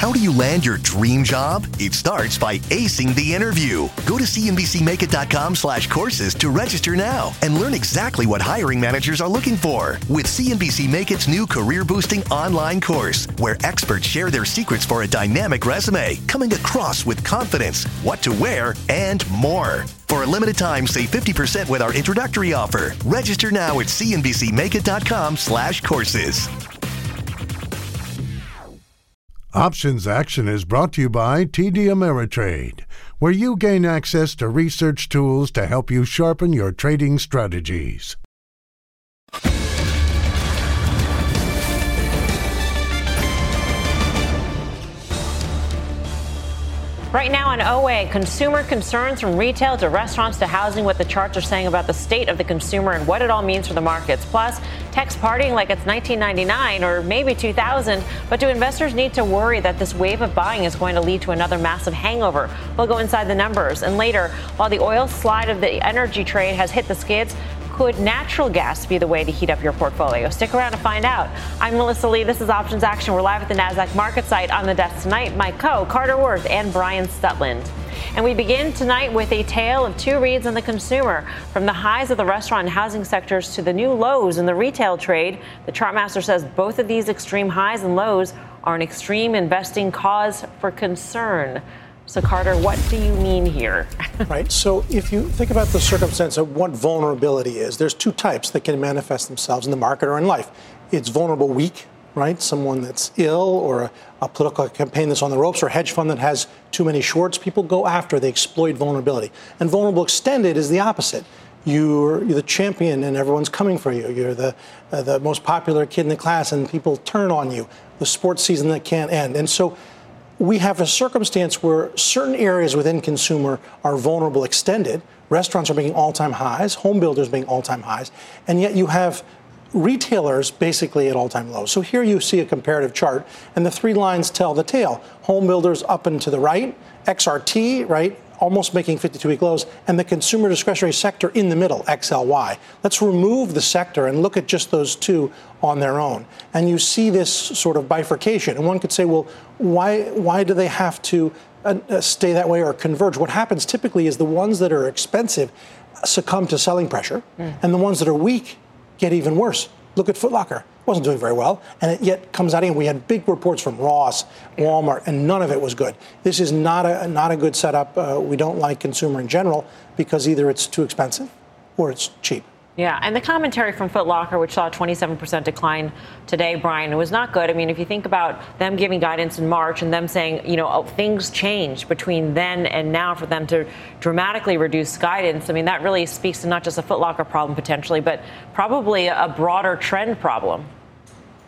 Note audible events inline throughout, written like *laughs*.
How do you land your dream job? It starts by acing the interview. Go to cnbcmakeit.com slash courses to register now and learn exactly what hiring managers are looking for with CNBC Make It's new career boosting online course, where experts share their secrets for a dynamic resume, coming across with confidence, what to wear, and more. For a limited time, save 50% with our introductory offer. Register now at cnbcmakeit.com slash courses. Options Action is brought to you by TD Ameritrade, where you gain access to research tools to help you sharpen your trading strategies. Right now on OA, consumer concerns from retail to restaurants to housing, what the charts are saying about the state of the consumer and what it all means for the markets. Plus, tech's partying like it's 1999 or maybe 2000. But do investors need to worry that this wave of buying is going to lead to another massive hangover? We'll go inside the numbers. And later, while the oil slide of the energy trade has hit the skids, could natural gas be the way to heat up your portfolio? Stick around to find out. I'm Melissa Lee. This is Options Action. We're live at the NASDAQ market site on the desk tonight. My co, Carter Worth and Brian Stutland. And we begin tonight with a tale of two reads on the consumer. From the highs of the restaurant and housing sectors to the new lows in the retail trade, the chartmaster says both of these extreme highs and lows are an extreme investing cause for concern. So, Carter, what do you mean here? *laughs* right. So, if you think about the circumstance of what vulnerability is, there's two types that can manifest themselves in the market or in life. It's vulnerable weak, right? Someone that's ill or a, a political campaign that's on the ropes or a hedge fund that has too many shorts. People go after, they exploit vulnerability. And vulnerable extended is the opposite. You're, you're, the champion and everyone's coming for you. You're the, uh, the most popular kid in the class and people turn on you. The sports season that can't end. And so we have a circumstance where certain areas within consumer are vulnerable extended. Restaurants are making all time highs, home builders making all time highs, and yet you have retailers basically at all time lows. So here you see a comparative chart, and the three lines tell the tale. Home builders up and to the right, XRT, right, almost making 52 week lows, and the consumer discretionary sector in the middle, XLY. Let's remove the sector and look at just those two on their own. And you see this sort of bifurcation. And one could say, well, why, why do they have to uh, uh stay that way or converge? What happens typically is the ones that are expensive succumb to selling pressure, mm. and the ones that are weak get even worse. Look at Foot Locker wasn't doing very well, and it yet comes out. And we had big reports from Ross, Walmart, and none of it was good. This is not a not a good setup. Uh, we don't like consumer in general because either it's too expensive or it's cheap. Yeah, and the commentary from Foot Locker, which saw a 27% decline today, Brian, was not good. I mean, if you think about them giving guidance in March and them saying, you know, oh, things changed between then and now for them to dramatically reduce guidance, I mean, that really speaks to not just a Foot Locker problem potentially, but probably a broader trend problem.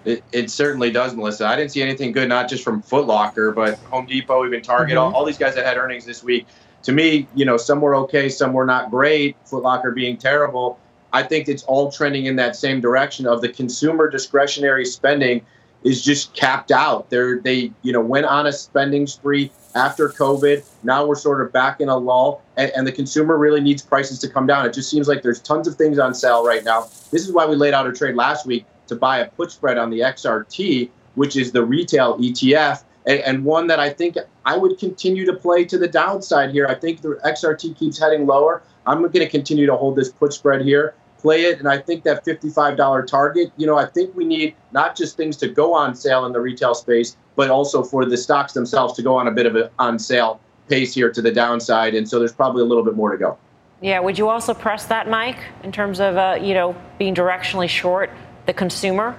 It, it, certainly does, Melissa. I didn't see anything good, not just from Foot Locker, but Home Depot, even Target, mm-hmm. all, all, these guys that had earnings this week. To me, you know, some were okay, some were not great. Foot Locker being terrible. I think it's all trending in that same direction of the consumer discretionary spending is just capped out. They're, they, you know, went on a spending spree after COVID. Now we're sort of back in a lull, and, and the consumer really needs prices to come down. It just seems like there's tons of things on sale right now. This is why we laid out a trade last week to buy a put spread on the XRT, which is the retail ETF, and, and one that I think I would continue to play to the downside here. I think the XRT keeps heading lower. I'm going to continue to hold this put spread here, play it, and I think that $55 target, you know, I think we need not just things to go on sale in the retail space, but also for the stocks themselves to go on a bit of an on sale pace here to the downside. And so there's probably a little bit more to go. Yeah, would you also press that, Mike, in terms of uh, you know being directionally short the consumer?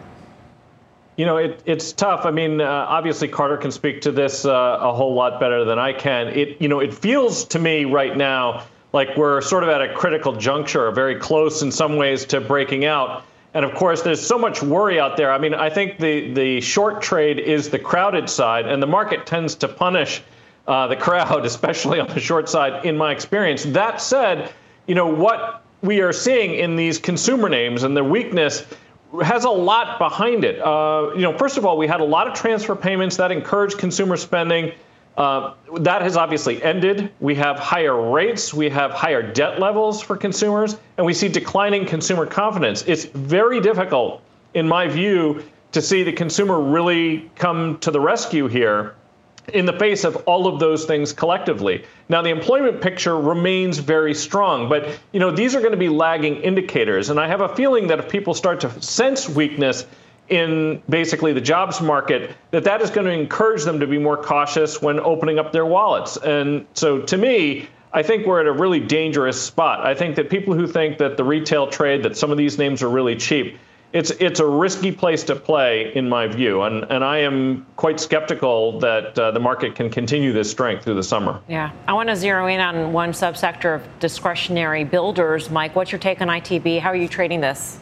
You know, it, it's tough. I mean, uh, obviously Carter can speak to this uh, a whole lot better than I can. It, you know, it feels to me right now like we're sort of at a critical juncture, very close in some ways to breaking out. And of course, there's so much worry out there. I mean, I think the the short trade is the crowded side, and the market tends to punish uh, the crowd, *laughs* especially on the short side, in my experience. That said, you know what we are seeing in these consumer names and the weakness has a lot behind it. Uh, you know, first of all, we had a lot of transfer payments that encouraged consumer spending. Uh, that has obviously ended. We have higher rates, we have higher debt levels for consumers, and we see declining consumer confidence. It's very difficult, in my view, to see the consumer really come to the rescue here. In the face of all of those things collectively. Now the employment picture remains very strong, but you know these are going to be lagging indicators and I have a feeling that if people start to sense weakness in basically the jobs market that that is going to encourage them to be more cautious when opening up their wallets. And so to me, I think we're at a really dangerous spot. I think that people who think that the retail trade that some of these names are really cheap it's it's a risky place to play in my view, and and I am quite skeptical that uh, the market can continue this strength through the summer. Yeah, I want to zero in on one subsector of discretionary builders. Mike, what's your take on ITB? How are you trading this?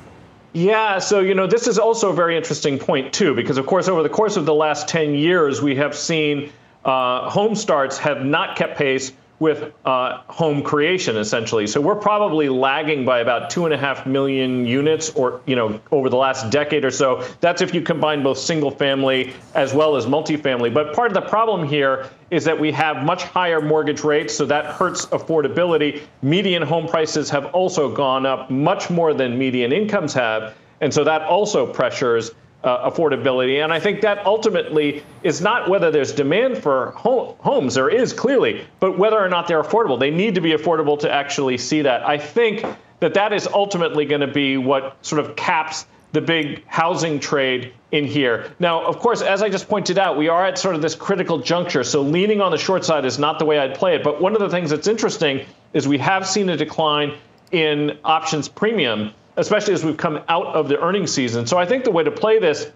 Yeah, so you know this is also a very interesting point too, because of course over the course of the last 10 years we have seen uh, home starts have not kept pace with uh, home creation essentially. So we're probably lagging by about two and a half million units, or you know, over the last decade or so. That's if you combine both single family as well as multifamily. But part of the problem here is that we have much higher mortgage rates, so that hurts affordability. Median home prices have also gone up much more than median incomes have, and so that also pressures uh, affordability. And I think that ultimately is not whether there's demand for homes, there is clearly, but whether or not they're affordable. They need to be affordable to actually see that. I think that that is ultimately going to be what sort of caps the big housing trade in here. Now, of course, as I just pointed out, we are at sort of this critical juncture. So leaning on the short side is not the way I'd play it. But one of the things that's interesting is we have seen a decline in options premium especially as we've come out of the earnings season. So I think the way to play this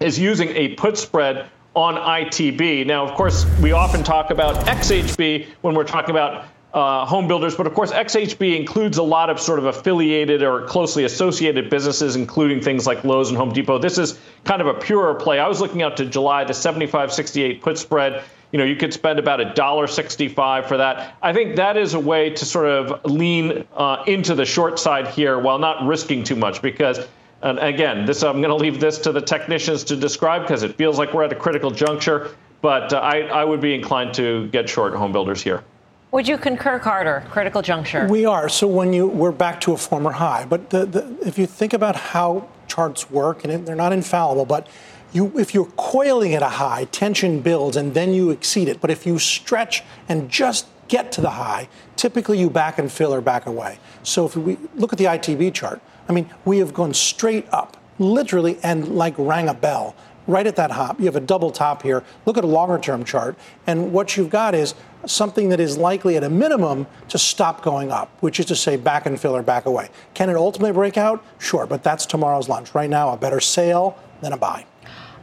is using a put spread on ITB. Now, of course, we often talk about XHB when we're talking about uh, home builders, but of course, XHB includes a lot of sort of affiliated or closely associated businesses, including things like Lowe's and Home Depot. This is kind of a purer play. I was looking out to July, the 75.68 put spread you know, you could spend about a dollar sixty-five for that. I think that is a way to sort of lean uh, into the short side here while not risking too much because. And again, this I'm going to leave this to the technicians to describe because it feels like we're at a critical juncture. But uh, I, I would be inclined to get short home builders here. Would you concur, Carter? Critical juncture. We are. So when you we're back to a former high, but the, the, if you think about how charts work, and they're not infallible, but you, if you're coiling at a high, tension builds and then you exceed it. But if you stretch and just get to the high, typically you back and fill or back away. So if we look at the ITB chart, I mean, we have gone straight up, literally, and like rang a bell right at that hop. You have a double top here. Look at a longer term chart. And what you've got is something that is likely at a minimum to stop going up, which is to say back and fill or back away. Can it ultimately break out? Sure, but that's tomorrow's lunch. Right now, a better sale than a buy.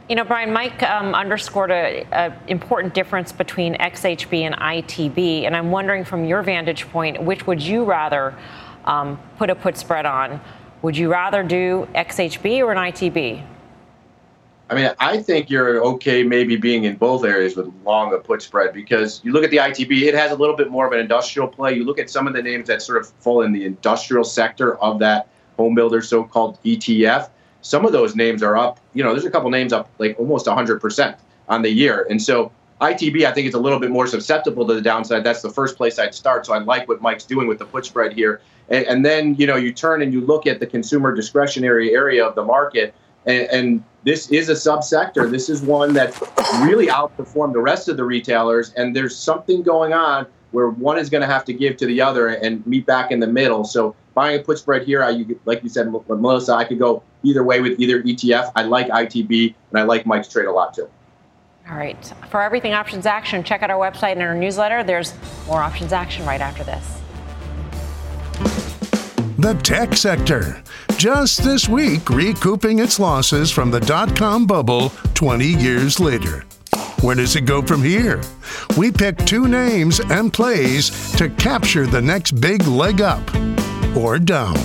You know, Brian, Mike um, underscored an important difference between XHB and ITB, and I'm wondering from your vantage point, which would you rather um, put a put spread on? Would you rather do XHB or an ITB? I mean, I think you're okay maybe being in both areas with long a put spread because you look at the ITB, it has a little bit more of an industrial play. You look at some of the names that sort of fall in the industrial sector of that home builder so-called ETF some of those names are up. You know, there's a couple names up like almost 100% on the year. And so ITB, I think, is a little bit more susceptible to the downside. That's the first place I'd start. So I like what Mike's doing with the put spread here. And, and then, you know, you turn and you look at the consumer discretionary area of the market. And, and this is a subsector. This is one that really outperformed the rest of the retailers. And there's something going on where one is going to have to give to the other and meet back in the middle. So buying a put spread here, I, you, like you said, Melissa, I could go either way with either ETF. I like ITB and I like Mike's trade a lot too. All right. For everything options action, check out our website and our newsletter. There's more options action right after this. The tech sector. Just this week, recouping its losses from the dot com bubble 20 years later. Where does it go from here? We pick two names and plays to capture the next big leg up or down.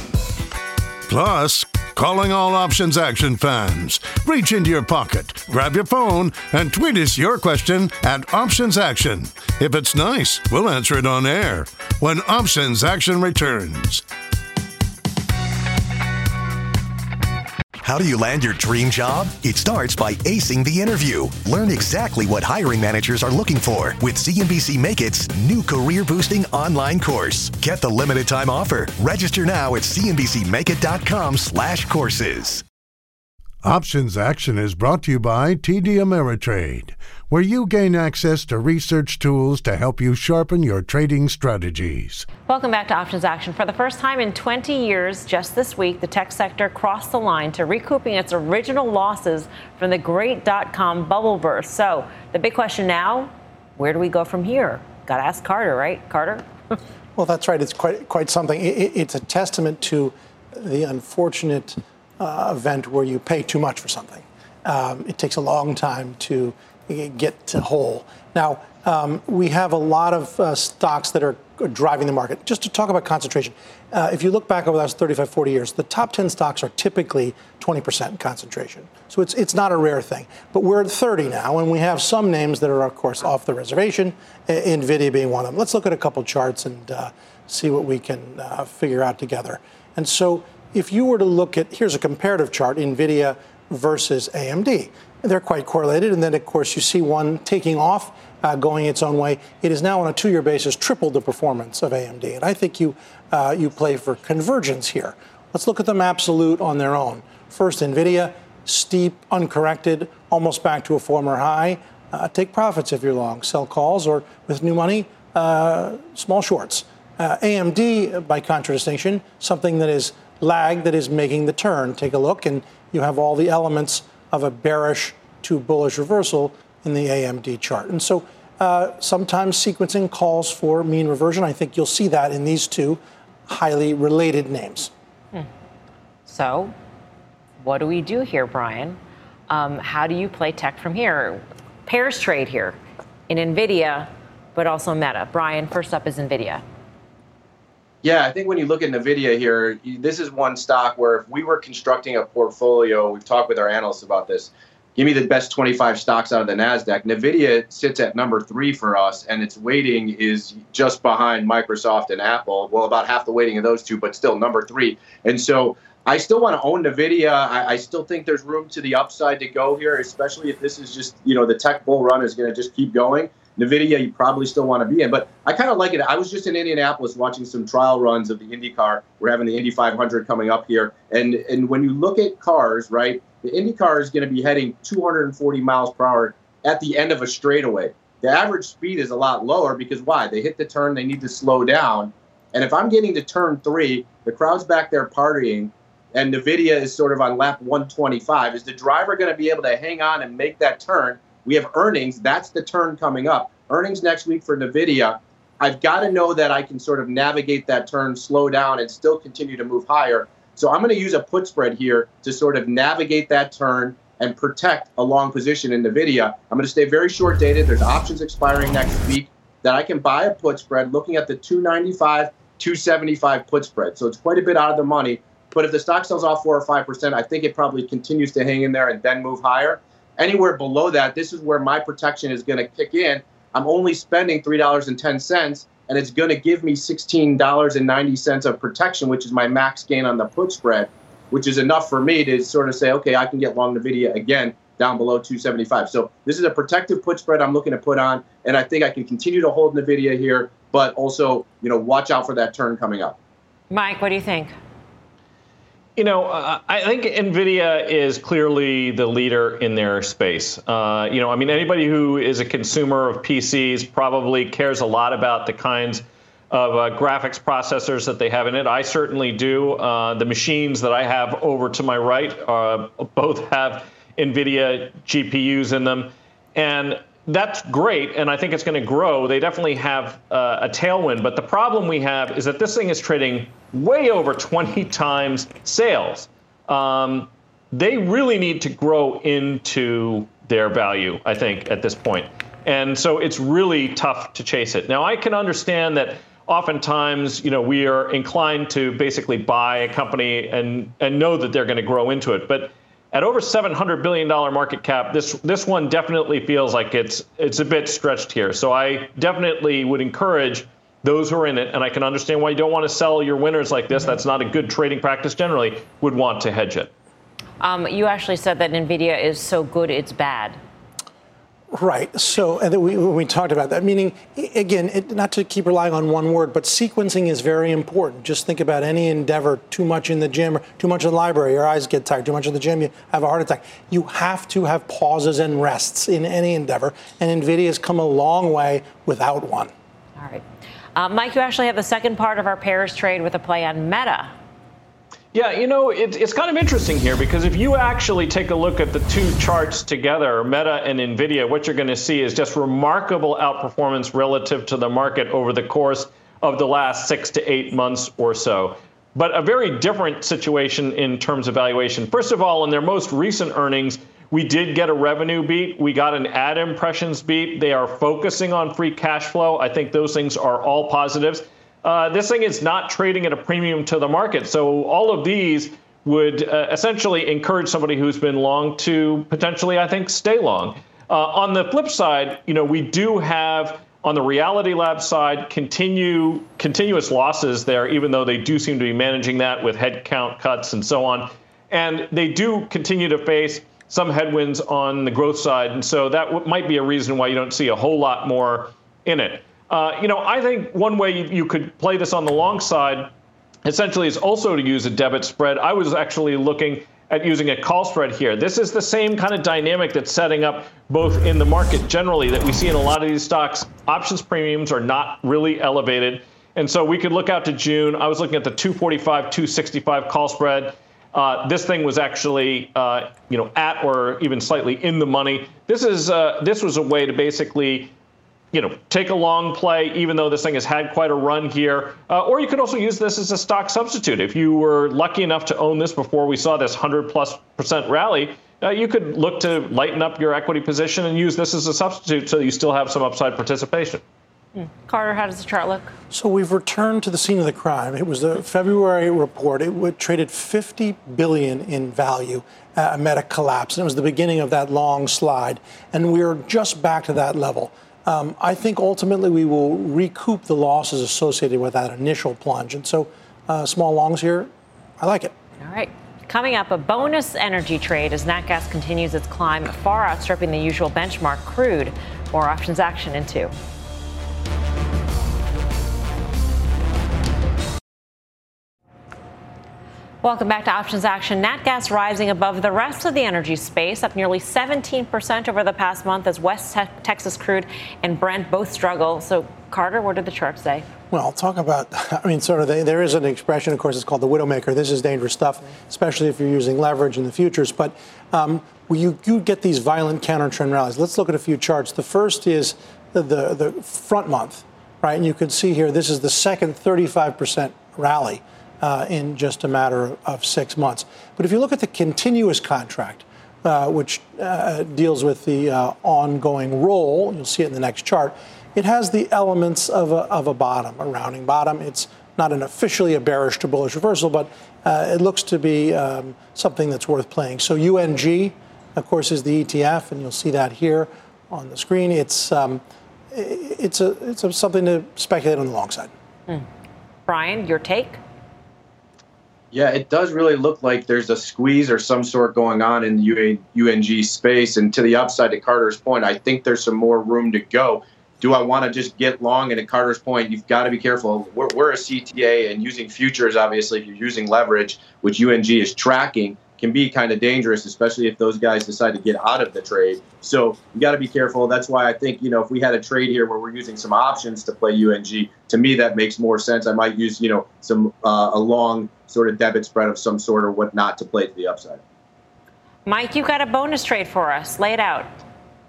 Plus, calling all Options Action fans. Reach into your pocket, grab your phone, and tweet us your question at Options Action. If it's nice, we'll answer it on air when Options Action returns. How do you land your dream job? It starts by acing the interview. Learn exactly what hiring managers are looking for with CNBC Make It's new career boosting online course. Get the limited time offer. Register now at cnbcmakeit.com slash courses. Options Action is brought to you by TD Ameritrade, where you gain access to research tools to help you sharpen your trading strategies. Welcome back to Options Action. For the first time in 20 years, just this week, the tech sector crossed the line to recouping its original losses from the great dot com bubble burst. So, the big question now where do we go from here? Got to ask Carter, right? Carter? *laughs* well, that's right. It's quite, quite something. It, it's a testament to the unfortunate uh, event where you pay too much for something. Um, it takes a long time to get to whole. Now, um, we have a lot of uh, stocks that are driving the market. Just to talk about concentration, uh, if you look back over the last 35, 40 years, the top 10 stocks are typically 20% concentration. So it's, it's not a rare thing. But we're at 30 now, and we have some names that are, of course, off the reservation, NVIDIA being one of them. Let's look at a couple charts and uh, see what we can uh, figure out together. And so if you were to look at, here's a comparative chart, NVIDIA versus AMD. They're quite correlated. And then, of course, you see one taking off, uh, going its own way. It is now on a two year basis tripled the performance of AMD. And I think you, uh, you play for convergence here. Let's look at them absolute on their own. First, NVIDIA, steep, uncorrected, almost back to a former high. Uh, take profits if you're long, sell calls, or with new money, uh, small shorts. Uh, AMD, by contradistinction, something that is lag that is making the turn. Take a look, and you have all the elements of a bearish to bullish reversal in the AMD chart. And so uh, sometimes sequencing calls for mean reversion. I think you'll see that in these two highly related names. Hmm. So, what do we do here, Brian? Um, how do you play tech from here? Pairs trade here in NVIDIA, but also Meta. Brian, first up is NVIDIA. Yeah, I think when you look at NVIDIA here, this is one stock where if we were constructing a portfolio, we've talked with our analysts about this. Give me the best 25 stocks out of the NASDAQ. NVIDIA sits at number three for us, and its weighting is just behind Microsoft and Apple. Well, about half the weighting of those two, but still number three. And so I still want to own NVIDIA. I, I still think there's room to the upside to go here, especially if this is just, you know, the tech bull run is going to just keep going. NVIDIA, you probably still want to be in. But I kind of like it. I was just in Indianapolis watching some trial runs of the IndyCar. We're having the Indy 500 coming up here. And, and when you look at cars, right, the IndyCar is going to be heading 240 miles per hour at the end of a straightaway. The average speed is a lot lower because why? They hit the turn, they need to slow down. And if I'm getting to turn three, the crowd's back there partying, and NVIDIA is sort of on lap 125. Is the driver going to be able to hang on and make that turn? We have earnings. That's the turn coming up. Earnings next week for NVIDIA. I've got to know that I can sort of navigate that turn, slow down, and still continue to move higher. So I'm going to use a put spread here to sort of navigate that turn and protect a long position in NVIDIA. I'm going to stay very short dated. There's options expiring next week that I can buy a put spread looking at the 295, 275 put spread. So it's quite a bit out of the money. But if the stock sells off 4 or 5%, I think it probably continues to hang in there and then move higher. Anywhere below that, this is where my protection is going to kick in. I'm only spending $3.10, and it's going to give me $16.90 of protection, which is my max gain on the put spread, which is enough for me to sort of say, okay, I can get long NVIDIA again down below 275. So this is a protective put spread I'm looking to put on, and I think I can continue to hold NVIDIA here, but also, you know, watch out for that turn coming up. Mike, what do you think? You know, uh, I think NVIDIA is clearly the leader in their space. Uh, you know, I mean, anybody who is a consumer of PCs probably cares a lot about the kinds of uh, graphics processors that they have in it. I certainly do. Uh, the machines that I have over to my right uh, both have NVIDIA GPUs in them. And that's great, and I think it's going to grow. They definitely have uh, a tailwind, but the problem we have is that this thing is trading way over *laughs* 20 times sales. Um, they really need to grow into their value, I think, at this point. And so it's really tough to chase it. Now, I can understand that oftentimes, you know, we are inclined to basically buy a company and, and know that they're going to grow into it. But at over 700 billion dollar market cap, this this one definitely feels like it's it's a bit stretched here. So I definitely would encourage those who are in it, and I can understand why you don't want to sell your winners like this. That's not a good trading practice generally. Would want to hedge it. Um, you actually said that Nvidia is so good it's bad. Right. So, and we, we talked about that, meaning, again, it, not to keep relying on one word, but sequencing is very important. Just think about any endeavor, too much in the gym, or too much in the library, your eyes get tired, too much in the gym, you have a heart attack. You have to have pauses and rests in any endeavor, and NVIDIA has come a long way without one. All right. Uh, Mike, you actually have the second part of our pairs trade with a play on Meta. Yeah, you know, it, it's kind of interesting here because if you actually take a look at the two charts together, Meta and NVIDIA, what you're going to see is just remarkable outperformance relative to the market over the course of the last six to eight months or so. But a very different situation in terms of valuation. First of all, in their most recent earnings, we did get a revenue beat. We got an ad impressions beat. They are focusing on free cash flow. I think those things are all positives uh, this thing is not trading at a premium to the market. So all of these would uh, essentially encourage somebody who's been long to potentially, I think, stay long. Uh, on the flip side, you know, we do have on the Reality Lab side continue continuous losses there, even though they do seem to be managing that with headcount cuts and so on. And they do continue to face some headwinds on the growth side, and so that w- might be a reason why you don't see a whole lot more in it. Uh, you know, I think one way you, you could play this on the long side essentially is also to use a debit spread. I was actually looking at using a call spread here. This is the same kind of dynamic that's setting up both in the market generally that we see in a lot of these stocks. Options premiums are not really elevated. And so we could look out to June. I was looking at the 245, 265 call spread. Uh, this thing was actually, uh, you know, at or even slightly in the money. This is uh, this was a way to basically you know, take a long play, even though this thing has had quite a run here. Uh, or you could also use this as a stock substitute. If you were lucky enough to own this before we saw this 100 plus percent rally, uh, you could look to lighten up your equity position and use this as a substitute so you still have some upside participation. Hmm. Carter, how does the chart look? So we've returned to the scene of the crime. It was the February report. It traded 50 billion in value uh, amid a collapse, and it was the beginning of that long slide. And we're just back to that level. Um, I think ultimately we will recoup the losses associated with that initial plunge. And so, uh, small longs here, I like it. All right. Coming up, a bonus energy trade as nat gas continues its climb, far outstripping the usual benchmark crude. More options action in two. Welcome back to Options Action. Nat gas rising above the rest of the energy space, up nearly 17% over the past month as West te- Texas crude and Brent both struggle. So, Carter, what did the chart say? Well, I'll talk about, *laughs* I mean, sort of, the, there is an expression, of course, it's called the widowmaker. This is dangerous stuff, especially if you're using leverage in the futures. But um, you, you get these violent counter trend rallies. Let's look at a few charts. The first is the, the, the front month, right? And you can see here, this is the second 35% rally uh, in just a matter of six months. But if you look at the continuous contract, uh, which uh, deals with the uh, ongoing roll, you'll see it in the next chart, it has the elements of a, of a bottom, a rounding bottom. It's not an officially a bearish to bullish reversal, but uh, it looks to be um, something that's worth playing. So UNG, of course, is the ETF, and you'll see that here on the screen. It's um, it's a it's a, something to speculate on the long side. Mm. Brian, your take? Yeah, it does really look like there's a squeeze or some sort going on in the UNG space. And to the upside, to Carter's point, I think there's some more room to go. Do I want to just get long? And at Carter's point, you've got to be careful. We're, we're a CTA, and using futures, obviously, if you're using leverage, which UNG is tracking, can be kind of dangerous, especially if those guys decide to get out of the trade. So you got to be careful. That's why I think you know if we had a trade here where we're using some options to play UNG, to me that makes more sense. I might use you know some uh, a long sort of debit spread of some sort or whatnot to play to the upside. Mike, you got a bonus trade for us. Lay it out.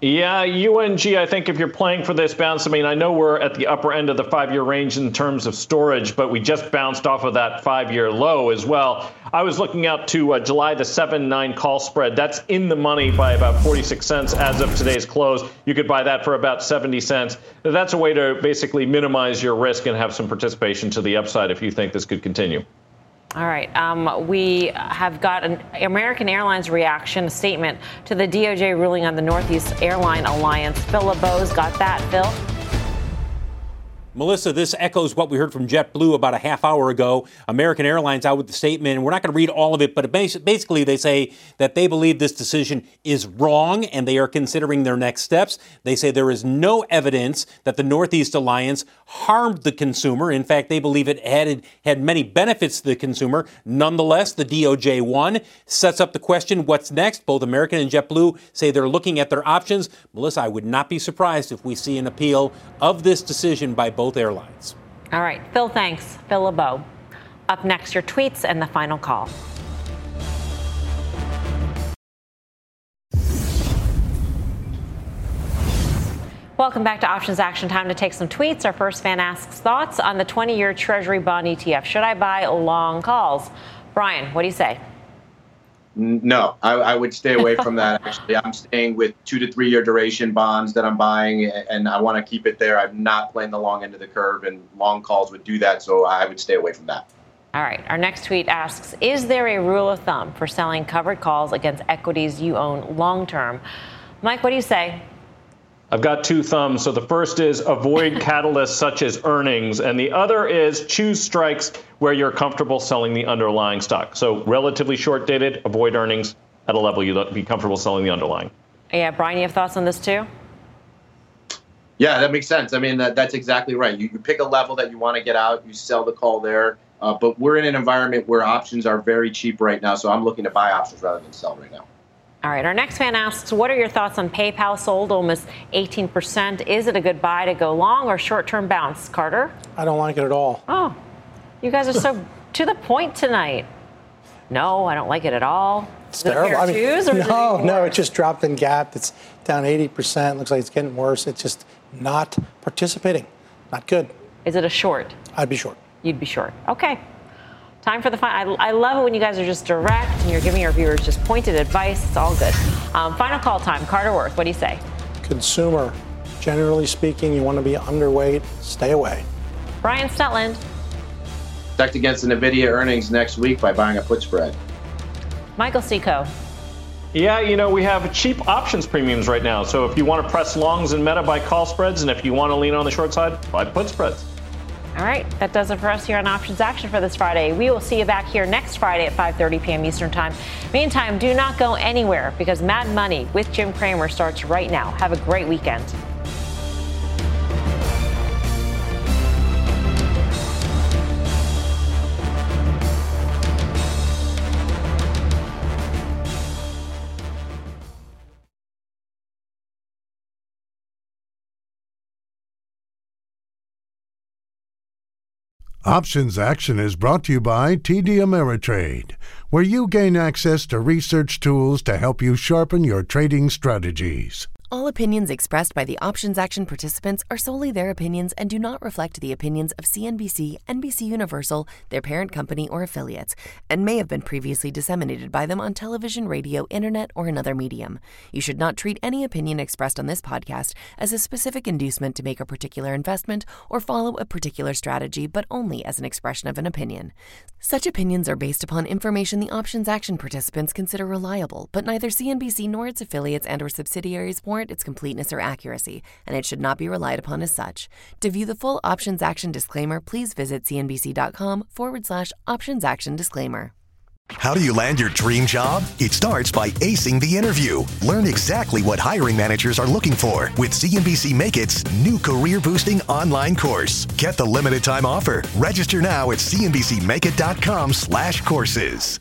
Yeah, UNG, I think if you're playing for this bounce, I mean, I know we're at the upper end of the five year range in terms of storage, but we just bounced off of that five year low as well. I was looking out to uh, July the 7 9 call spread. That's in the money by about 46 cents as of today's close. You could buy that for about 70 cents. That's a way to basically minimize your risk and have some participation to the upside if you think this could continue. All right. Um, we have got an American Airlines reaction statement to the DOJ ruling on the Northeast Airline Alliance. Phil LeBeau's got that. Phil? Melissa, this echoes what we heard from JetBlue about a half hour ago. American Airlines out with the statement. We're not going to read all of it, but basically they say that they believe this decision is wrong and they are considering their next steps. They say there is no evidence that the Northeast Alliance harmed the consumer. In fact, they believe it had, had many benefits to the consumer. Nonetheless, the DOJ won. Sets up the question what's next? Both American and JetBlue say they're looking at their options. Melissa, I would not be surprised if we see an appeal of this decision by both both airlines. All right. Phil, thanks. Phil LeBeau. Up next, your tweets and the final call. Welcome back to Options Action. Time to take some tweets. Our first fan asks thoughts on the 20 year Treasury bond ETF. Should I buy long calls? Brian, what do you say? No, I, I, would stay away from that. *laughs* Actually, I'm staying with two to three year duration bonds that I'm buying, and I want to keep it there. I'm not playing the long end of the curve, and long calls would do that, so I would stay away from that. All right. Our next tweet asks Is there a rule of thumb for selling covered calls against equities you own long term? Mike, what do you say? I've got two thumbs. So the first is avoid catalysts such as earnings, and the other is choose strikes where you're comfortable selling the underlying stock. So relatively short dated, avoid earnings at a level you'd be comfortable selling the underlying. Yeah, Brian, you have thoughts on this too? Yeah, that makes sense. I mean, that, that's exactly right. You, you pick a level that you want to get out, you sell the call there. Uh, but we're in an environment where options are very cheap right now, so I'm looking to buy options rather than sell right now. All right. Our next fan asks, what are your thoughts on PayPal sold almost 18%? Is it a good buy to go long or short-term bounce? Carter? I don't like it at all. Oh, you guys are so *laughs* to the point tonight. No, I don't like it at all. It's terrible. I mean, no, it no, it just dropped in gap. It's down 80%. Looks like it's getting worse. It's just not participating. Not good. Is it a short? I'd be short. You'd be short. Okay. Time for the final. I, I, love it when you guys are just direct and you're giving your viewers just pointed advice. It's all good. Um, final call time. Carter Worth, what do you say? Consumer. Generally speaking, you want to be underweight, stay away. Brian Stutland. Protect against the NVIDIA earnings next week by buying a put spread. Michael Seco. Yeah, you know, we have cheap options premiums right now. So if you want to press longs in Meta, buy call spreads. And if you want to lean on the short side, buy put spreads. All right, that does it for us here on Options Action for this Friday. We will see you back here next Friday at 5:30 p.m. Eastern Time. Meantime, do not go anywhere because Mad Money with Jim Cramer starts right now. Have a great weekend. Options Action is brought to you by TD Ameritrade, where you gain access to research tools to help you sharpen your trading strategies. All opinions expressed by the Options Action participants are solely their opinions and do not reflect the opinions of CNBC, NBC Universal, their parent company, or affiliates, and may have been previously disseminated by them on television, radio, internet, or another medium. You should not treat any opinion expressed on this podcast as a specific inducement to make a particular investment or follow a particular strategy, but only as an expression of an opinion. Such opinions are based upon information the Options Action participants consider reliable, but neither CNBC nor its affiliates and or subsidiaries warrant its completeness or accuracy, and it should not be relied upon as such. To view the full options action disclaimer, please visit cnbc.com forward slash options action disclaimer. How do you land your dream job? It starts by acing the interview. Learn exactly what hiring managers are looking for with CNBC Make It's new career boosting online course. Get the limited time offer. Register now at cnbcmakeit.com slash courses.